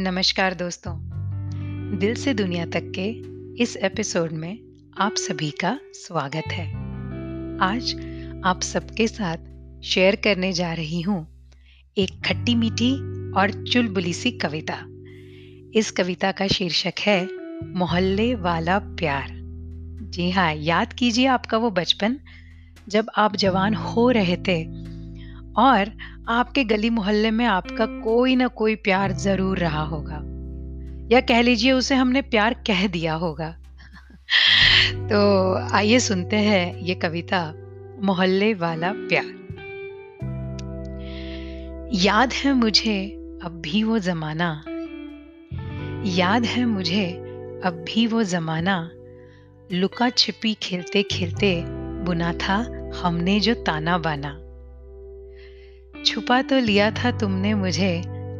नमस्कार दोस्तों। दिल से दुनिया तक के इस एपिसोड में आप सभी का स्वागत है। आज आप सबके साथ शेयर करने जा रही हूँ एक खट्टी मीठी और चुलबुली सी कविता। इस कविता का शीर्षक है, मोहल्ले वाला प्यार। जी हाँ याद कीजिए आपका वो बचपन, जब आप जवान हो रहे थे और आपके गली मोहल्ले में आपका कोई ना कोई प्यार ज़रूर रहा होगा। या कह लीजिए उसे हमने प्यार कह दिया होगा। तो आइए सुनते हैं ये कविता, मोहल्ले वाला प्यार। याद है मुझे अब भी वो जमाना। याद है मुझे अब भी वो जमाना। लुका छिपी खेलते खेलते बुना था हमने जो ताना बाना। छुपा तो लिया था तुमने मुझे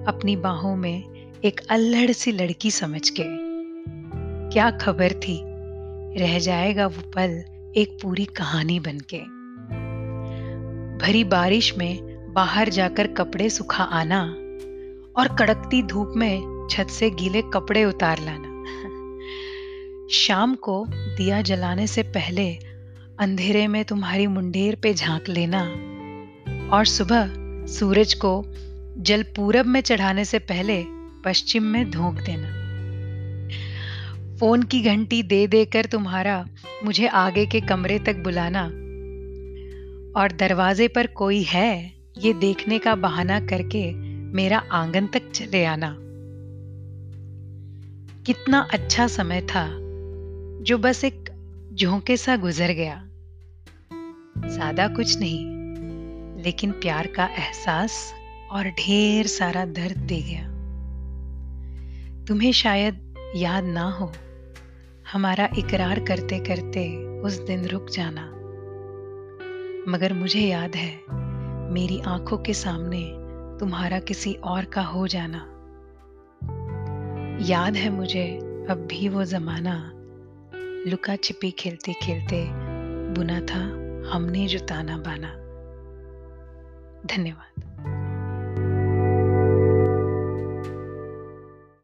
अपनी बाहों में एक अल्लड़ सी लड़की समझ के। क्या खबर थी? रह जाएगा वो पल एक पूरी कहानी बनके भरी बारिश में बाहर जाकर कपड़े सुखा आना और कड़कती धूप में छत से गीले कपड़े उतार लाना। शाम को दिया जलाने से पहले अंधेरे में तुम्हारी मुंडेर पे झाँक लेना और सुबह सूरज को जल पूरब में चढ़ाने से पहले पश्चिम में धोख देना। फ़ोन की घंटी दे देकर तुम्हारा मुझे आगे के कमरे तक बुलाना। और दरवाजे पर कोई है, ये देखने का बहाना करके मेरा आँगन तक चले आना। कितना अच्छा समय था, जो बस एक झोंके सा गुजर गया। सादा कुछ नहीं। लेकिन प्यार का एहसास और ढेर सारा दर्द दे गया। तुम्हें शायद याद ना हो, हमारा इकरार करते करते उस दिन रुक जाना। मगर मुझे याद है, मेरी आँखों के सामने तुम्हारा किसी और का हो जाना। याद है मुझे, अब भी वो जमाना, लुका छिपी खेलते खेलते बुना था, हमने जो ताना बाना धन्यवाद।